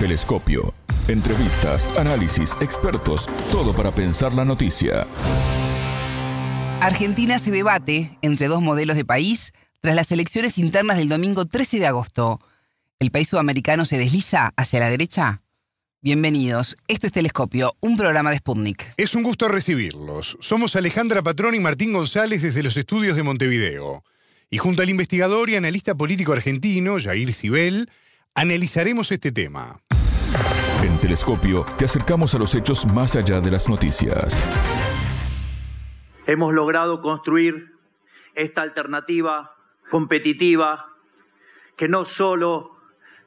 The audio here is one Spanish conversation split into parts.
Telescopio. Entrevistas, análisis, expertos, todo para pensar la noticia. Argentina se debate entre dos modelos de país tras las elecciones internas del domingo 13 de agosto. ¿El país sudamericano se desliza hacia la derecha? Bienvenidos. Esto es Telescopio, un programa de Sputnik. Es un gusto recibirlos. Somos Alejandra Patrón y Martín González desde los estudios de Montevideo. Y junto al investigador y analista político argentino, Jair Sibel, analizaremos este tema. En Telescopio te acercamos a los hechos más allá de las noticias. Hemos logrado construir esta alternativa competitiva que no solo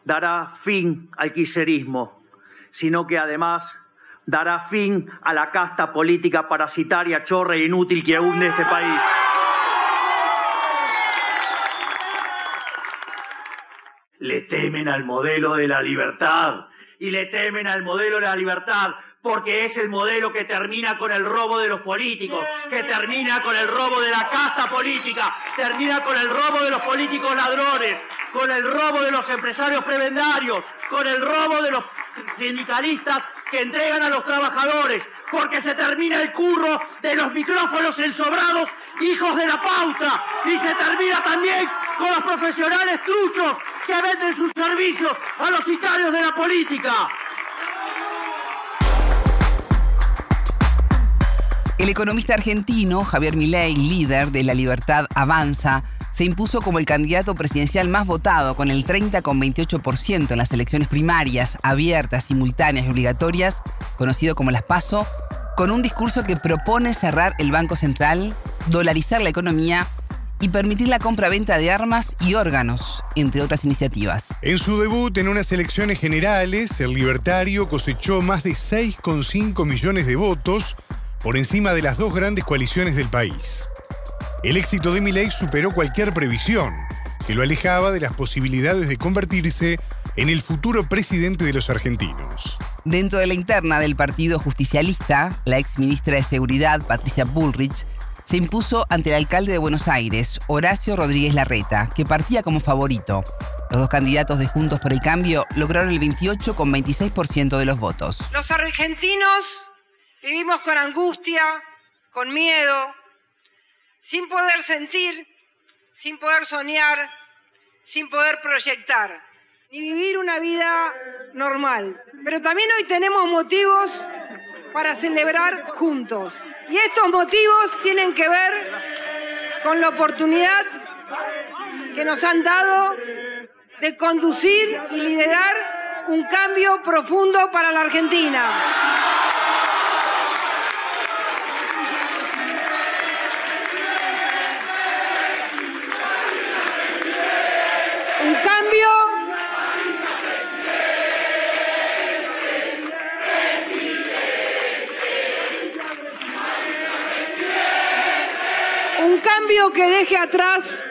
dará fin al quiserismo, sino que además dará fin a la casta política parasitaria, chorra e inútil que hunde este país. Le temen al modelo de la libertad y le temen al modelo de la libertad porque es el modelo que termina con el robo de los políticos, que termina con el robo de la casta política, termina con el robo de los políticos ladrones, con el robo de los empresarios prebendarios, con el robo de los sindicalistas que entregan a los trabajadores, porque se termina el curro de los micrófonos ensobrados, hijos de la pauta, y se termina también con los profesionales truchos que venden sus servicios a los sicarios de la política. El economista argentino Javier Milei, líder de La Libertad Avanza, se impuso como el candidato presidencial más votado con el 30,28% en las elecciones primarias, abiertas, simultáneas y obligatorias, conocido como las PASO, con un discurso que propone cerrar el Banco Central, dolarizar la economía y permitir la compra-venta de armas y órganos, entre otras iniciativas. En su debut en unas elecciones generales, el libertario cosechó más de 6,5 millones de votos por encima de las dos grandes coaliciones del país. El éxito de Milei superó cualquier previsión, que lo alejaba de las posibilidades de convertirse en el futuro presidente de los argentinos. Dentro de la interna del Partido Justicialista, la ex ministra de Seguridad, Patricia Bullrich, se impuso ante el alcalde de Buenos Aires, Horacio Rodríguez Larreta, que partía como favorito. Los dos candidatos de Juntos por el Cambio lograron el 28,26% de los votos. Los argentinos Vivimos con angustia, con miedo, sin poder sentir, sin poder soñar, sin poder proyectar, ni vivir una vida normal. Pero también hoy tenemos motivos para celebrar juntos. Y estos motivos tienen que ver con la oportunidad que nos han dado de conducir y liderar un cambio profundo para la Argentina. Que deje atrás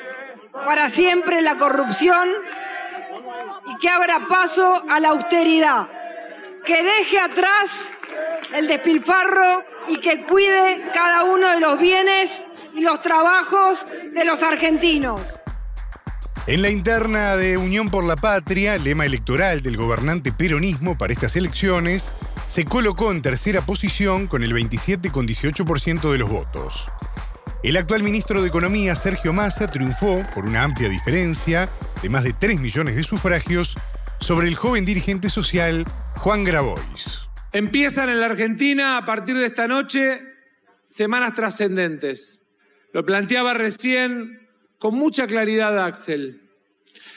para siempre la corrupción y que abra paso a la austeridad, que deje atrás el despilfarro y que cuide cada uno de los bienes y los trabajos de los argentinos. En la interna de Unión por la Patria, lema electoral del gobernante peronismo para estas elecciones, se colocó en tercera posición con el 27,18% de los votos. El actual ministro de Economía, Sergio Massa, triunfó por una amplia diferencia de más de 3 millones de sufragios sobre el joven dirigente social Juan Grabois. Empiezan en la Argentina a partir de esta noche semanas trascendentes. Lo planteaba recién con mucha claridad Axel.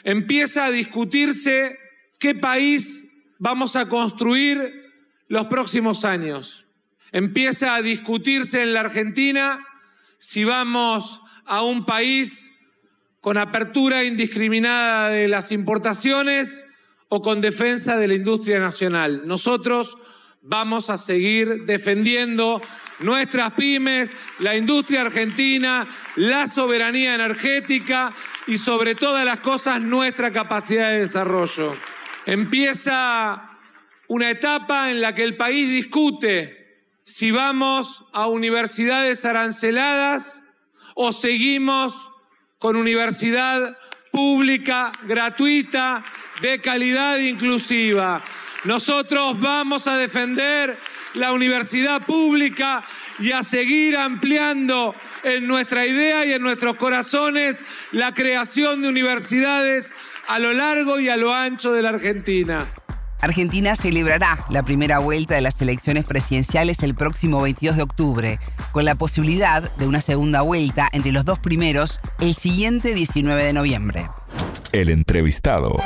Empieza a discutirse qué país vamos a construir los próximos años. Empieza a discutirse en la Argentina si vamos a un país con apertura indiscriminada de las importaciones o con defensa de la industria nacional. Nosotros vamos a seguir defendiendo nuestras pymes, la industria argentina, la soberanía energética y sobre todas las cosas nuestra capacidad de desarrollo. Empieza una etapa en la que el país discute si vamos a universidades aranceladas o seguimos con universidad pública, gratuita, de calidad inclusiva. Nosotros vamos a defender la universidad pública y a seguir ampliando en nuestra idea y en nuestros corazones la creación de universidades a lo largo y a lo ancho de la Argentina. Argentina celebrará la primera vuelta de las elecciones presidenciales el próximo 22 de octubre, con la posibilidad de una segunda vuelta entre los dos primeros el siguiente 19 de noviembre. El entrevistado.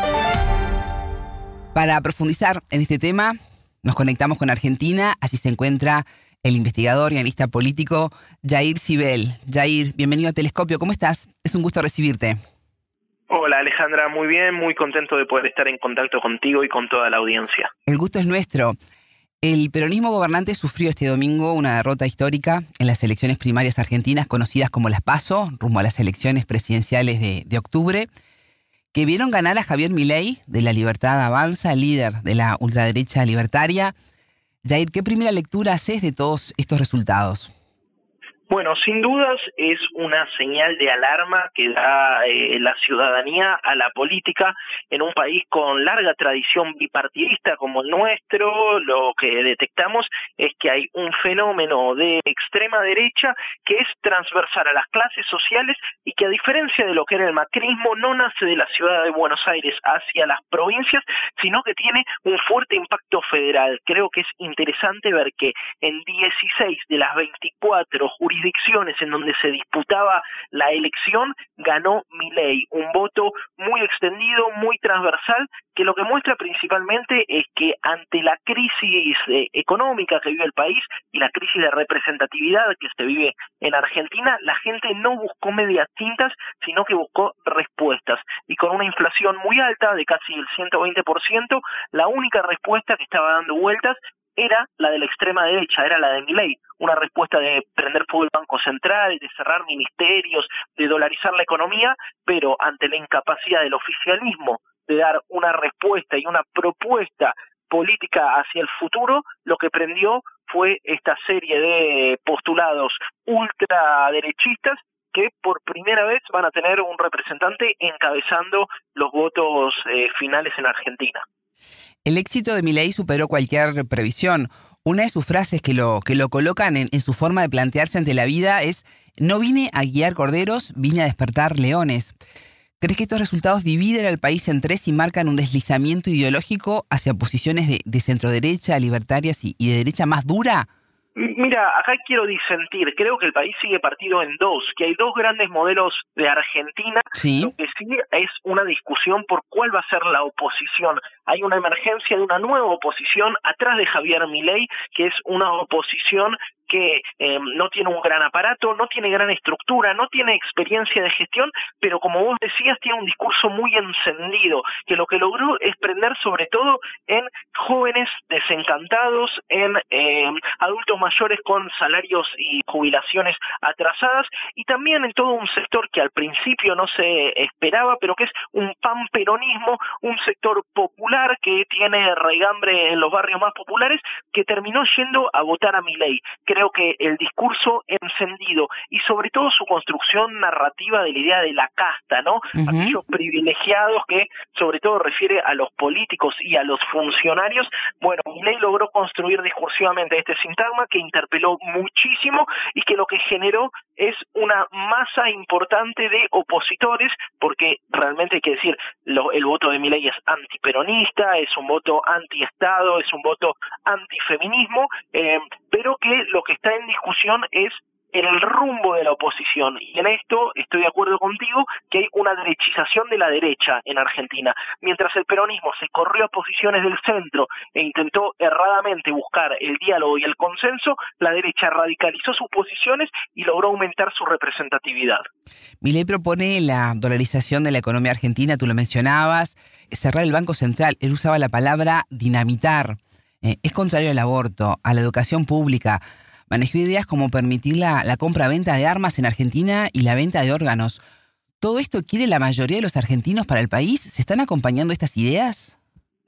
Para profundizar en este tema, nos conectamos con Argentina, allí se encuentra el investigador y analista político Jair Sibel. Jair, bienvenido a Telescopio, ¿cómo estás? Es un gusto recibirte. Hola Alejandra, muy bien, muy contento de poder estar en contacto contigo y con toda la audiencia. El gusto es nuestro. El peronismo gobernante sufrió este domingo una derrota histórica en las elecciones primarias argentinas conocidas como las PASO, rumbo a las elecciones presidenciales de, de octubre, que vieron ganar a Javier Milei de la Libertad Avanza, líder de la ultraderecha libertaria. Jair, ¿qué primera lectura haces de todos estos resultados? Bueno, sin dudas es una señal de alarma que da eh, la ciudadanía a la política en un país con larga tradición bipartidista como el nuestro. Lo que detectamos es que hay un fenómeno de extrema derecha que es transversal a las clases sociales y que a diferencia de lo que era el macrismo no nace de la ciudad de Buenos Aires hacia las provincias, sino que tiene un fuerte impacto federal. Creo que es interesante ver que en 16 de las 24 jurisdicciones jurisdicciones en donde se disputaba la elección, ganó Milei, un voto muy extendido, muy transversal, que lo que muestra principalmente es que ante la crisis eh, económica que vive el país y la crisis de representatividad que se vive en Argentina, la gente no buscó medias tintas, sino que buscó respuestas. Y con una inflación muy alta, de casi el 120%, la única respuesta que estaba dando vueltas era la de la extrema derecha, era la de Milei, una respuesta de prender fuego el Banco Central, de cerrar ministerios, de dolarizar la economía, pero ante la incapacidad del oficialismo de dar una respuesta y una propuesta política hacia el futuro, lo que prendió fue esta serie de postulados ultraderechistas que por primera vez van a tener un representante encabezando los votos eh, finales en Argentina. El éxito de Milei superó cualquier previsión. Una de sus frases que lo, que lo colocan en, su forma de plantearse ante la vida es, no vine a guiar corderos, vine a despertar leones. ¿Crees que estos resultados dividen al país en tres y marcan un deslizamiento ideológico hacia posiciones de, de centro-derecha, libertarias y, y de derecha más dura? Mira, acá quiero disentir. Creo que el país sigue partido en dos, que hay dos grandes modelos de Argentina. Sí. Lo que sí es una discusión por cuál va a ser la oposición. Hay una emergencia de una nueva oposición atrás de Javier Milei, que es una oposición que eh, no tiene un gran aparato, no tiene gran estructura, no tiene experiencia de gestión, pero como vos decías, tiene un discurso muy encendido, que lo que logró es prender sobre todo en jóvenes desencantados, en eh, adultos mayores con salarios y jubilaciones atrasadas, y también en todo un sector que al principio no se esperaba, pero que es un pamperonismo, un sector popular que tiene regambre en los barrios más populares, que terminó yendo a votar a mi ley creo que el discurso encendido y sobre todo su construcción narrativa de la idea de la casta, ¿no? Aquellos privilegiados que sobre todo refiere a los políticos y a los funcionarios. Bueno, Milei logró construir discursivamente este sintagma que interpeló muchísimo y que lo que generó es una masa importante de opositores, porque realmente hay que decir, lo, el voto de Milei es antiperonista, es un voto antiestado, es un voto antifeminismo, eh, pero que lo que está en discusión es el rumbo de la oposición. Y en esto estoy de acuerdo contigo que hay una derechización de la derecha en Argentina. Mientras el peronismo se corrió a posiciones del centro e intentó erradamente buscar el diálogo y el consenso, la derecha radicalizó sus posiciones y logró aumentar su representatividad. Milei propone la dolarización de la economía argentina, tú lo mencionabas, cerrar el Banco Central. Él usaba la palabra dinamitar. Eh, es contrario al aborto, a la educación pública. Manejó ideas como permitir la, la compra-venta de armas en Argentina y la venta de órganos. ¿Todo esto quiere la mayoría de los argentinos para el país? ¿Se están acompañando estas ideas?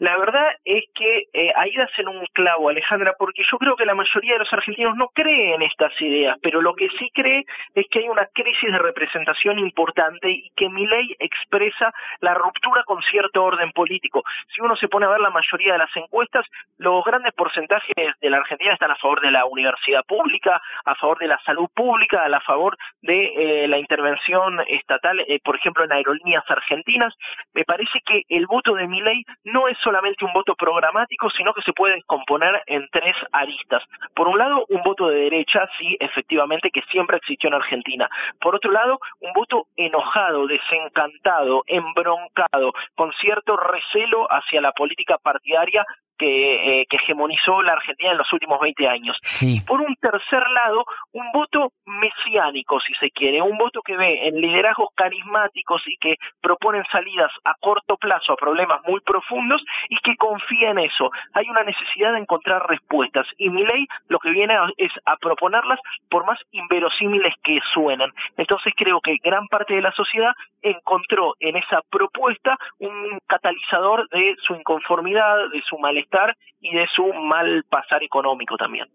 La verdad es que eh, ahí das en un clavo, Alejandra, porque yo creo que la mayoría de los argentinos no creen en estas ideas, pero lo que sí cree es que hay una crisis de representación importante y que mi ley expresa la ruptura con cierto orden político. Si uno se pone a ver la mayoría de las encuestas, los grandes porcentajes de la Argentina están a favor de la universidad pública, a favor de la salud pública, a favor de eh, la intervención estatal, eh, por ejemplo, en aerolíneas argentinas. Me parece que el voto de mi ley no es solamente un voto programático, sino que se puede descomponer en tres aristas. Por un lado, un voto de derecha, sí, efectivamente, que siempre existió en Argentina. Por otro lado, un voto enojado, desencantado, embroncado, con cierto recelo hacia la política partidaria que, eh, que, hegemonizó la Argentina en los últimos 20 años. Y por un tercer lado, un voto mesiánico, si se quiere, un voto que ve en liderazgos carismáticos y que proponen salidas a corto plazo a problemas muy profundos y que confía en eso. Hay una necesidad de encontrar respuestas y mi ley lo que viene es a proponerlas por más inverosímiles que suenan. Entonces creo que gran parte de la sociedad encontró en esa propuesta un catalizador de su inconformidad, de su malestar y de su mal pasar económico también.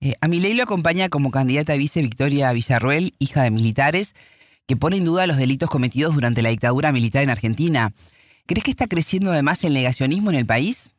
Eh, a mi ley lo acompaña como candidata a vice Victoria Villarruel, hija de militares, que pone en duda los delitos cometidos durante la dictadura militar en Argentina. ¿Crees que está creciendo además el negacionismo en el país?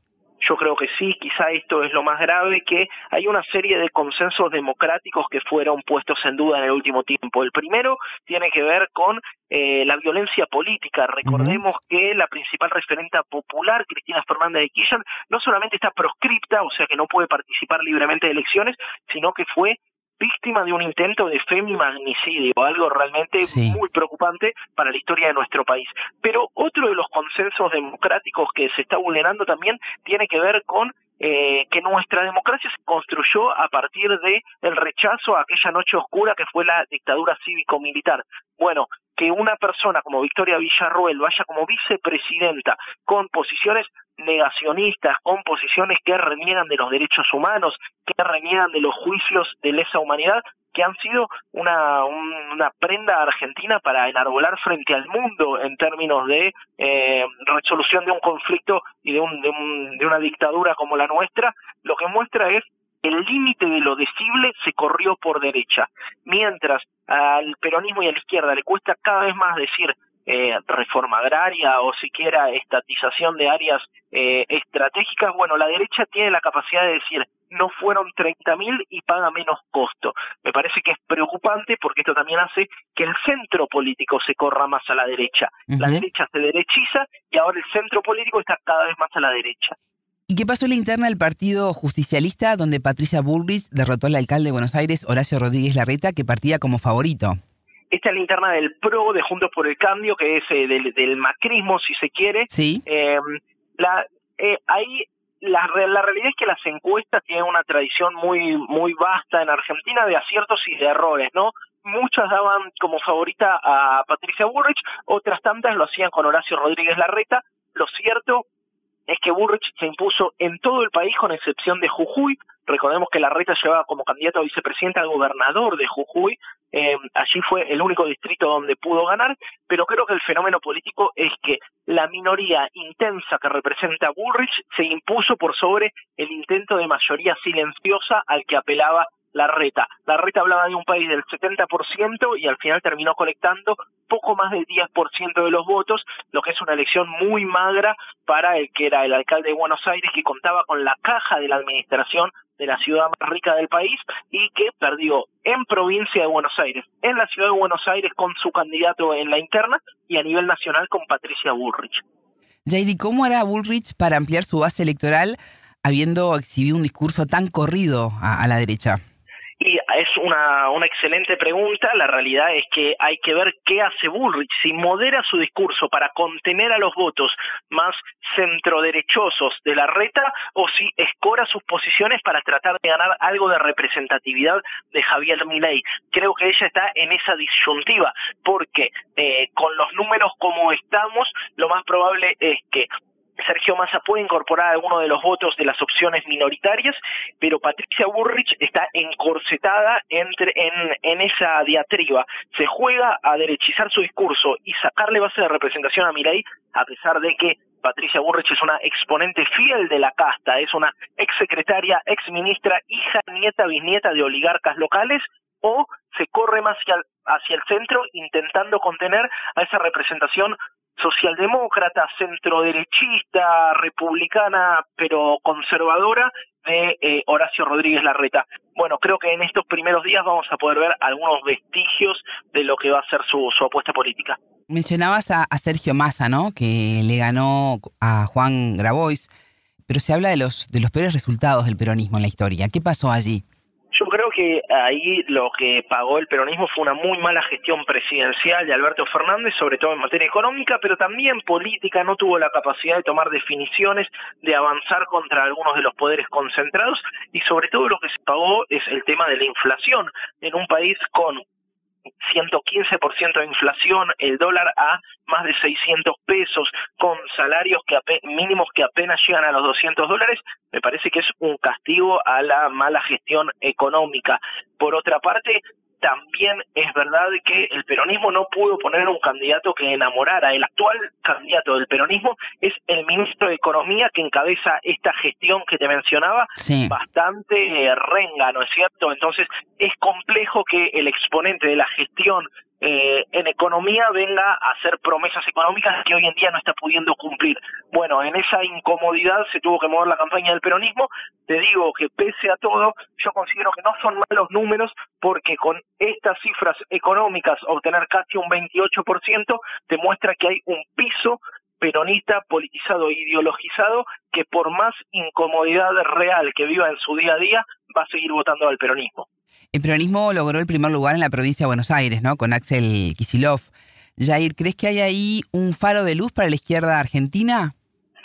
Yo creo que sí, quizá esto es lo más grave, que hay una serie de consensos democráticos que fueron puestos en duda en el último tiempo. El primero tiene que ver con eh, la violencia política. Recordemos que la principal referenta popular, Cristina Fernández de Kirchner, no solamente está proscripta, o sea que no puede participar libremente de elecciones, sino que fue víctima de un intento de femimagnicidio, algo realmente muy preocupante para la historia de nuestro país. Pero otro de los consensos democráticos que se está vulnerando también tiene que ver con eh, que nuestra democracia se construyó a partir de el rechazo a aquella noche oscura que fue la dictadura cívico-militar. Bueno, que una persona como Victoria Villarruel vaya como vicepresidenta con posiciones negacionistas, con posiciones que reniegan de los derechos humanos, que reniegan de los juicios de lesa humanidad, que han sido una, una prenda argentina para enarbolar frente al mundo en términos de eh, resolución de un conflicto y de, un, de, un, de una dictadura como la nuestra, lo que muestra es el límite de lo decible se corrió por derecha, mientras al peronismo y a la izquierda le cuesta cada vez más decir eh, reforma agraria o siquiera estatización de áreas eh, estratégicas, bueno, la derecha tiene la capacidad de decir no fueron 30.000 y paga menos costo. Me parece que es preocupante porque esto también hace que el centro político se corra más a la derecha. La derecha se derechiza y ahora el centro político está cada vez más a la derecha. ¿Y qué pasó en la interna del Partido Justicialista, donde Patricia Bullrich derrotó al alcalde de Buenos Aires, Horacio Rodríguez Larreta, que partía como favorito? Esta es la interna del PRO, de Juntos por el Cambio, que es eh, del, macrismo, si se quiere. Sí. Em, la, eh, ahí la, la, realidad es que las encuestas tienen una tradición muy muy vasta en Argentina de aciertos y de errores, ¿no? Muchas daban como favorita a Patricia Bullrich, otras tantas lo hacían con Horacio Rodríguez Larreta. Lo cierto es que Burrich se impuso en todo el país con excepción de Jujuy. Recordemos que Larreta llevaba como candidato a vicepresidente al gobernador de Jujuy. Eh, allí fue el único distrito donde pudo ganar, pero creo que el fenómeno político es que la minoría intensa que representa Bullrich se impuso por sobre el intento de mayoría silenciosa al que apelaba la reta. La reta hablaba de un país del 70% y al final terminó colectando poco más del 10% de los votos, lo que es una elección muy magra para el que era el alcalde de Buenos Aires, que contaba con la caja de la administración de la ciudad más rica del país y que perdió en provincia de Buenos Aires, en la ciudad de Buenos Aires con su candidato en la interna y a nivel nacional con Patricia Bullrich. Jairi, ¿cómo hará Bullrich para ampliar su base electoral habiendo exhibido un discurso tan corrido a la derecha? Es una, una excelente pregunta. La realidad es que hay que ver qué hace Bullrich, si modera su discurso para contener a los votos más centroderechosos de la reta o si escora sus posiciones para tratar de ganar algo de representatividad de Javier Milei. Creo que ella está en esa disyuntiva porque eh, con los números como estamos, lo más probable es que Sergio Massa puede incorporar alguno de los votos de las opciones minoritarias, pero Patricia Burrich está encorsetada entre, en, esa diatriba. Se juega a derechizar su discurso y sacarle base de representación a Milei, a pesar de que Patricia Burrich es una exponente fiel de la casta, es una ex secretaria, ex ministra, hija, nieta, bisnieta de oligarcas locales, o se corre más hacia, hacia el centro intentando contener a esa representación socialdemócrata, centroderechista, republicana, pero conservadora de eh, Horacio Rodríguez Larreta. Bueno, creo que en estos primeros días vamos a poder ver algunos vestigios de lo que va a ser su, su apuesta política. Mencionabas a, a, Sergio Massa, ¿no? Que le ganó a Juan Grabois, pero se habla de los, de los peores resultados del peronismo en la historia. ¿Qué pasó allí? Yo creo que ahí lo que pagó el peronismo fue una muy mala gestión presidencial de Alberto Fernández, sobre todo en materia económica, pero también política. No tuvo la capacidad de tomar definiciones, de avanzar contra algunos de los poderes concentrados y sobre todo lo que se pagó es el tema de la inflación en un país con 115% de inflación, el dólar a más de 600 pesos, con salarios que mínimos que apenas llegan a los 200 dólares, me parece que es un castigo a la mala gestión económica. Por otra parte, también es verdad que el peronismo no pudo poner un candidato que enamorara. El actual candidato del peronismo es el ministro de Economía que encabeza esta gestión que te mencionaba, bastante eh, renga, ¿no es cierto? Entonces es complejo que el exponente de la gestión eh, en economía venga a hacer promesas económicas que hoy en día no está pudiendo cumplir. Bueno, en esa incomodidad se tuvo que mover la campaña del peronismo. Te digo que pese a todo, yo considero que no son malos números porque con estas cifras económicas obtener casi un 28% demuestra que hay un piso peronista politizado e ideologizado que por más incomodidad real que viva en su día a día va a seguir votando al peronismo. El peronismo logró el primer lugar en la provincia de Buenos Aires, ¿no? Con Axel Kisilov. Jair, ¿crees que hay ahí un faro de luz para la izquierda argentina?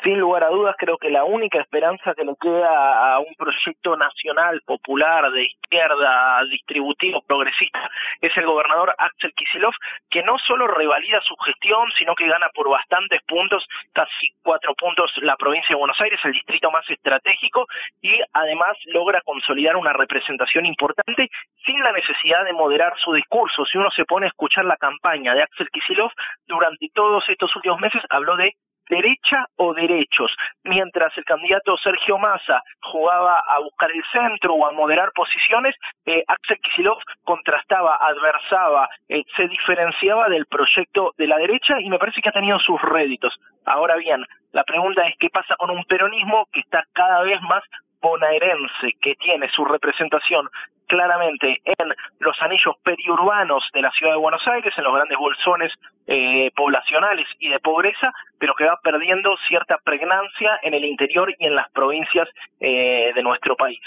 Sin lugar a dudas, creo que la única esperanza que le queda a un proyecto nacional, popular, de izquierda, distributivo, progresista, es el gobernador Axel Kisilov, que no solo revalida su gestión, sino que gana por bastantes puntos, casi cuatro puntos, la provincia de Buenos Aires, el distrito más estratégico, y además logra consolidar una representación importante sin la necesidad de moderar su discurso. Si uno se pone a escuchar la campaña de Axel Kisilov, durante todos estos últimos meses habló de derecha o derechos, mientras el candidato Sergio Massa jugaba a buscar el centro o a moderar posiciones, eh, Axel Kicillof contrastaba, adversaba, eh, se diferenciaba del proyecto de la derecha y me parece que ha tenido sus réditos. Ahora bien, la pregunta es qué pasa con un peronismo que está cada vez más bonaerense, que tiene su representación claramente en los anillos periurbanos de la ciudad de Buenos Aires, en los grandes bolsones eh, poblacionales y de pobreza, pero que va perdiendo cierta pregnancia en el interior y en las provincias eh, de nuestro país.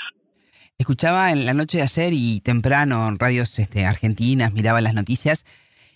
Escuchaba en la noche de ayer y temprano en radios este, argentinas, miraba las noticias,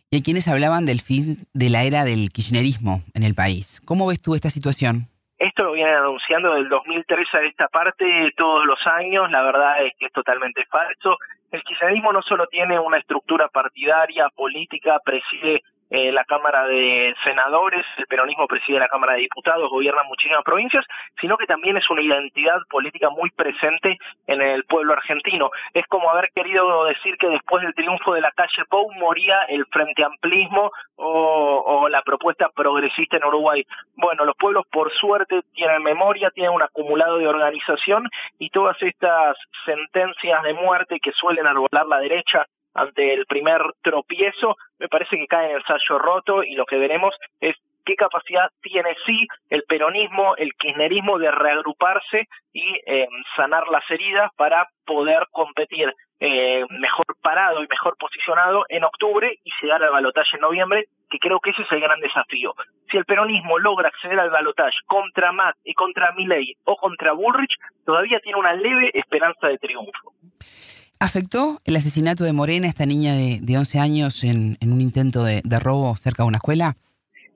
y hay quienes hablaban del fin de la era del kirchnerismo en el país. ¿Cómo ves tú esta situación? Esto lo vienen anunciando del 2003 a esta parte todos los años, la verdad es que es totalmente falso. El kirchnerismo no solo tiene una estructura partidaria, política, preside eh, la Cámara de Senadores, el peronismo preside la Cámara de Diputados, gobierna muchísimas provincias, sino que también es una identidad política muy presente en el pueblo argentino. Es como haber querido decir que después del triunfo de la calle Pou moría el Frente Amplismo o, o la propuesta progresista en Uruguay. Bueno, los pueblos por suerte tienen memoria, tienen un acumulado de organización y todas estas sentencias de muerte que suelen arbolar la derecha ante el primer tropiezo, me parece que cae en el ensayo roto y lo que veremos es qué capacidad tiene sí el peronismo, el kirchnerismo de reagruparse y eh, sanar las heridas para poder competir eh, mejor parado y mejor posicionado en octubre y llegar al balotaje en noviembre, que creo que ese es el gran desafío. Si el peronismo logra acceder al balotaje contra Matt y contra Milley o contra Bullrich, todavía tiene una leve esperanza de triunfo. ¿Afectó el asesinato de Morena, esta niña de, de 11 años, en, un intento de, robo cerca de una escuela?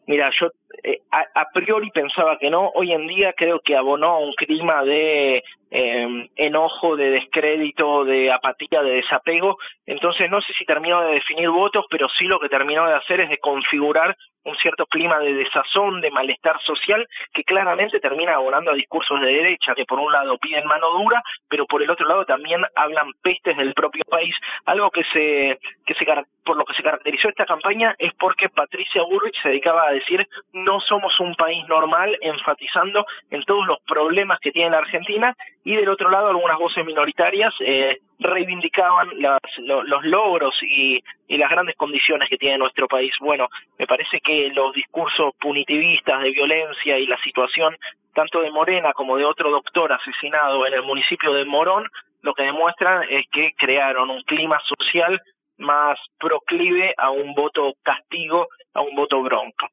Mira, yo eh, a, priori pensaba que no. Hoy en día creo que abonó un clima de eh, enojo, de descrédito, de apatía, de desapego. Entonces no sé si terminó de definir votos, pero sí lo que terminó de hacer es de configurar un cierto clima de desazón, de malestar social, que claramente termina abonando a discursos de derecha, que por un lado piden mano dura, pero por el otro lado también hablan pestes del propio país. Algo que se, que se por lo que se caracterizó esta campaña es porque Patricia Burrich se dedicaba a decir no somos un país normal, enfatizando en todos los problemas que tiene la Argentina, y del otro lado algunas voces minoritarias eh, reivindicaban los logros y, y, las grandes condiciones que tiene nuestro país. Bueno, me parece que los discursos punitivistas de violencia y la situación tanto de Morena como de otro doctor asesinado en el municipio de Morón, lo que demuestran es que crearon un clima social más proclive a un voto castigo, a un voto bronco.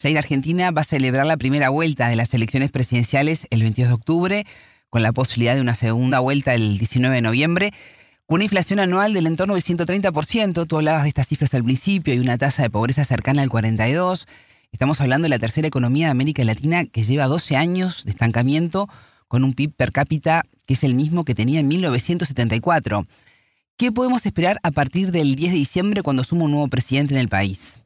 Jair Argentina va a celebrar la primera vuelta de las elecciones presidenciales el 22 de octubre, con la posibilidad de una segunda vuelta el 19 de noviembre, con una inflación anual del entorno de 130%. Tú hablabas de estas cifras al principio y una tasa de pobreza cercana al 42%. Estamos hablando de la tercera economía de América Latina que lleva 12 años de estancamiento con un PIB per cápita que es el mismo que tenía en 1974. ¿Qué podemos esperar a partir del 10 de diciembre cuando suma un nuevo presidente en el país?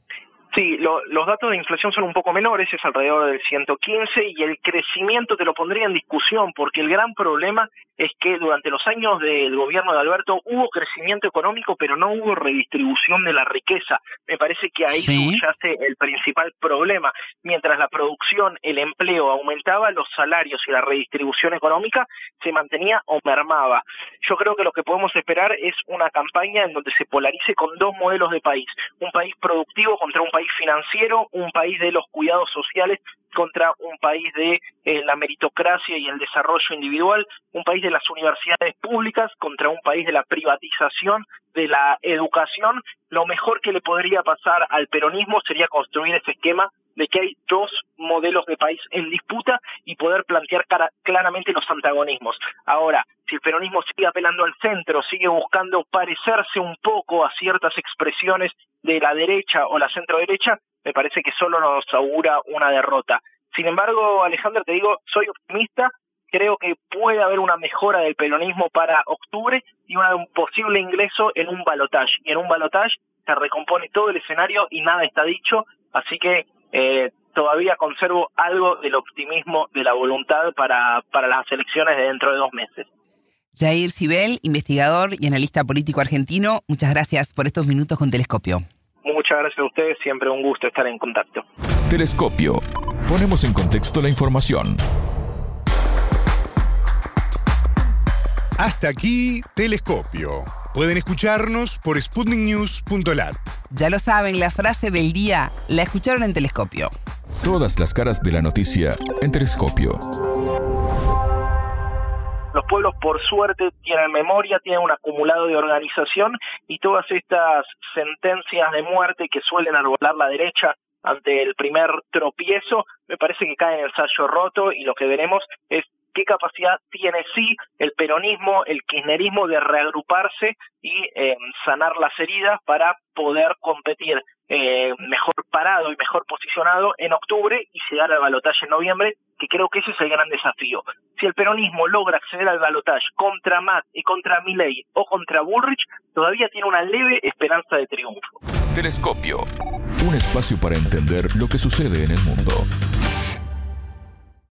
Sí, los datos de inflación son un poco menores, es alrededor del 115 y el crecimiento te lo pondría en discusión porque el gran problema es que durante los años del gobierno de Alberto hubo crecimiento económico pero no hubo redistribución de la riqueza. Me parece que ahí subyace el principal problema. Mientras la producción, el empleo aumentaba, los salarios y la redistribución económica se mantenía o mermaba. Yo creo que lo que podemos esperar es una campaña en donde se polarice con dos modelos de país. Un país productivo contra un país financiero, un país de los cuidados sociales contra un país de eh, la meritocracia y el desarrollo individual, un país de las universidades públicas contra un país de la privatización de la educación. Lo mejor que le podría pasar al peronismo sería construir ese esquema de que hay dos modelos de país en disputa y poder plantear claramente los antagonismos. Ahora, si el peronismo sigue apelando al centro, sigue buscando parecerse un poco a ciertas expresiones de la derecha o la centro derecha, me parece que solo nos augura una derrota. Sin embargo, Alejandro, te digo, soy optimista, creo que puede haber una mejora del peronismo para octubre y un posible ingreso en un balotaje. Y en un balotaje se recompone todo el escenario y nada está dicho, así que eh, todavía conservo algo del optimismo de la voluntad para, para las elecciones de dentro de dos meses. Jair Sibel, investigador y analista político argentino, muchas gracias por estos minutos con Telescopio. Muchas gracias a ustedes, siempre un gusto estar en contacto. Telescopio. Ponemos en contexto la información. Hasta aquí, Telescopio. Pueden escucharnos por sputniknews.lat. Ya lo saben, la frase del día la escucharon en Telescopio. Todas las caras de la noticia en Telescopio. Los pueblos, por suerte, tienen memoria, tienen un acumulado de organización y todas estas sentencias de muerte que suelen arbolar la derecha ante el primer tropiezo, me parece que cae en el sallo roto y lo que veremos es qué capacidad tiene sí el peronismo, el kirchnerismo de reagruparse y eh, sanar las heridas para poder competir eh, mejor parado y mejor posicionado en octubre y llegar al balotaje en noviembre, que creo que ese es el gran desafío. Si el peronismo logra acceder al balotaje contra Matt y contra Milley o contra Bullrich, todavía tiene una leve esperanza de triunfo. Telescopio, un espacio para entender lo que sucede en el mundo.